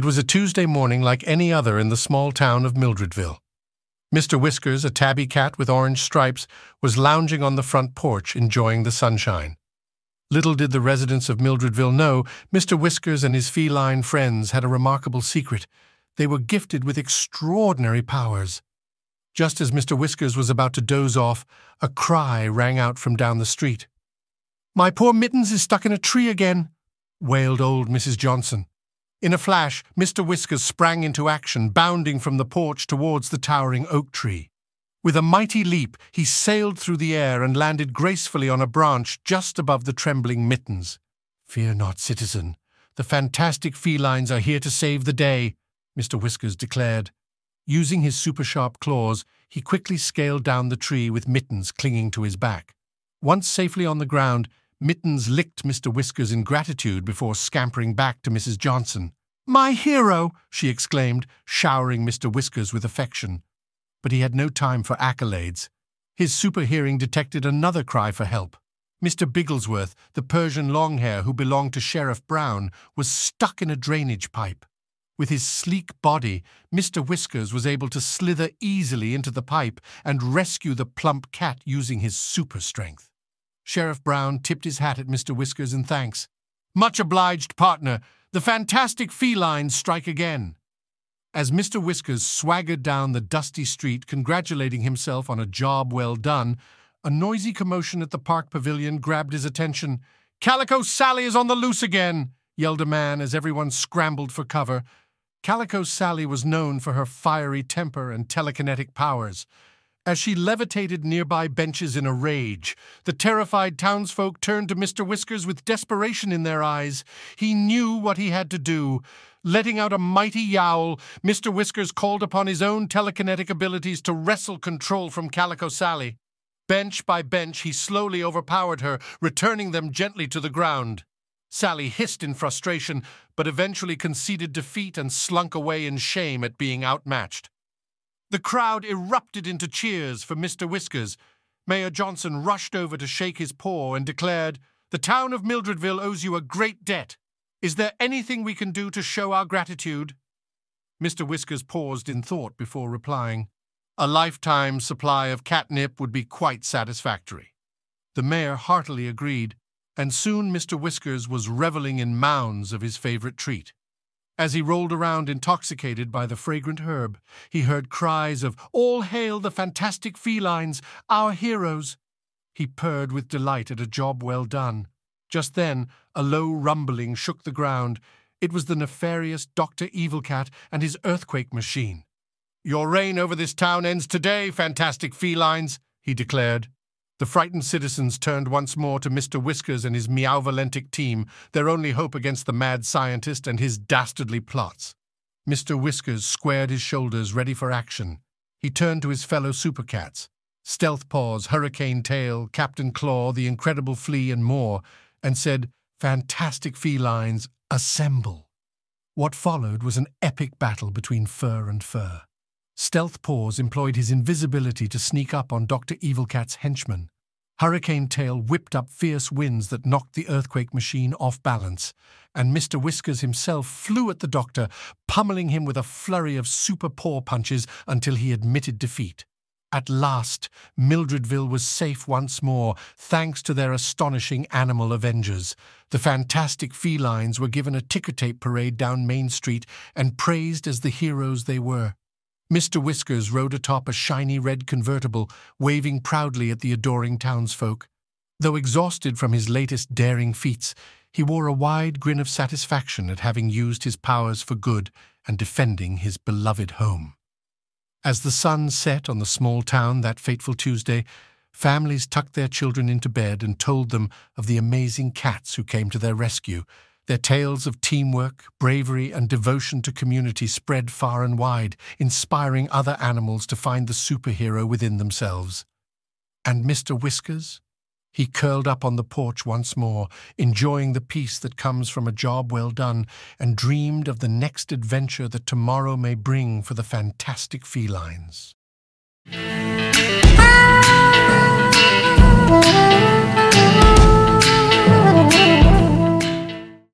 It was a Tuesday morning like any other in the small town of Mildredville. Mr. Whiskers, a tabby cat with orange stripes, was lounging on the front porch, enjoying the sunshine. Little did the residents of Mildredville know, Mr. Whiskers and his feline friends had a remarkable secret. They were gifted with extraordinary powers. Just as Mr. Whiskers was about to doze off, a cry rang out from down the street. My poor Mittens is stuck in a tree again, wailed old Mrs. Johnson. In a flash, Mr. Whiskers sprang into action, bounding from the porch towards the towering oak tree. With a mighty leap, he sailed through the air and landed gracefully on a branch just above the trembling mittens. Fear not, citizen. The fantastic felines are here to save the day, Mr. Whiskers declared. Using his super-sharp claws, he quickly scaled down the tree with Mittens clinging to his back. Once safely on the ground, Mittens licked Mr. Whiskers in gratitude before scampering back to Mrs. Johnson. My hero, she exclaimed, showering Mr. Whiskers with affection. But he had no time for accolades. His super hearing detected another cry for help. Mr. Bigglesworth, the Persian Longhair who belonged to Sheriff Brown, was stuck in a drainage pipe. With his sleek body, Mr. Whiskers was able to slither easily into the pipe and rescue the plump cat using his super strength. Sheriff Brown tipped his hat at Mr. Whiskers in thanks. Much obliged, partner. The fantastic felines strike again. As Mr. Whiskers swaggered down the dusty street, congratulating himself on a job well done, a noisy commotion at the park pavilion grabbed his attention. Calico Sally is on the loose again, yelled a man as everyone scrambled for cover. Calico Sally was known for her fiery temper and telekinetic powers. As she levitated nearby benches in a rage, the terrified townsfolk turned to Mr. Whiskers with desperation in their eyes. He knew what he had to do. Letting out a mighty yowl, Mr. Whiskers called upon his own telekinetic abilities to wrestle control from Calico Sally. Bench by bench, he slowly overpowered her, returning them gently to the ground. Sally hissed in frustration, but eventually conceded defeat and slunk away in shame at being outmatched. The crowd erupted into cheers for Mr. Whiskers. Mayor Johnson rushed over to shake his paw and declared, The town of Mildredville owes you a great debt. Is there anything we can do to show our gratitude? Mr. Whiskers paused in thought before replying, A lifetime supply of catnip would be quite satisfactory. The mayor heartily agreed, and soon Mr. Whiskers was reveling in mounds of his favorite treat. As he rolled around intoxicated by the fragrant herb, he heard cries of, All hail the fantastic felines, our heroes! He purred with delight at a job well done. Just then, a low rumbling shook the ground. It was the nefarious Dr. Evilcat and his earthquake machine. Your reign over this town ends today, fantastic felines, he declared. The frightened citizens turned once more to Mr. Whiskers and his meowvalentic team, their only hope against the mad scientist and his dastardly plots. Mr. Whiskers squared his shoulders, ready for action. He turned to his fellow supercats, Stealth Paws, Hurricane Tail, Captain Claw, the Incredible Flea, and more, and said, Fantastic felines, assemble. What followed was an epic battle between fur and fur. Stealth Paws employed his invisibility to sneak up on Dr. Evilcat's henchmen. Hurricane Tail whipped up fierce winds that knocked the earthquake machine off balance, and Mr. Whiskers himself flew at the doctor, pummeling him with a flurry of super paw punches until he admitted defeat. At last, Mildredville was safe once more, thanks to their astonishing animal avengers. The fantastic felines were given a ticker tape parade down Main Street and praised as the heroes they were. Mr. Whiskers rode atop a shiny red convertible, waving proudly at the adoring townsfolk. Though exhausted from his latest daring feats, he wore a wide grin of satisfaction at having used his powers for good and defending his beloved home. As the sun set on the small town that fateful Tuesday, families tucked their children into bed and told them of the amazing cats who came to their rescue their tales of teamwork, bravery, and devotion to community spread far and wide, inspiring other animals to find the superhero within themselves. And Mr. Whiskers? He curled up on the porch once more, enjoying the peace that comes from a job well done, and dreamed of the next adventure that tomorrow may bring for the fantastic felines.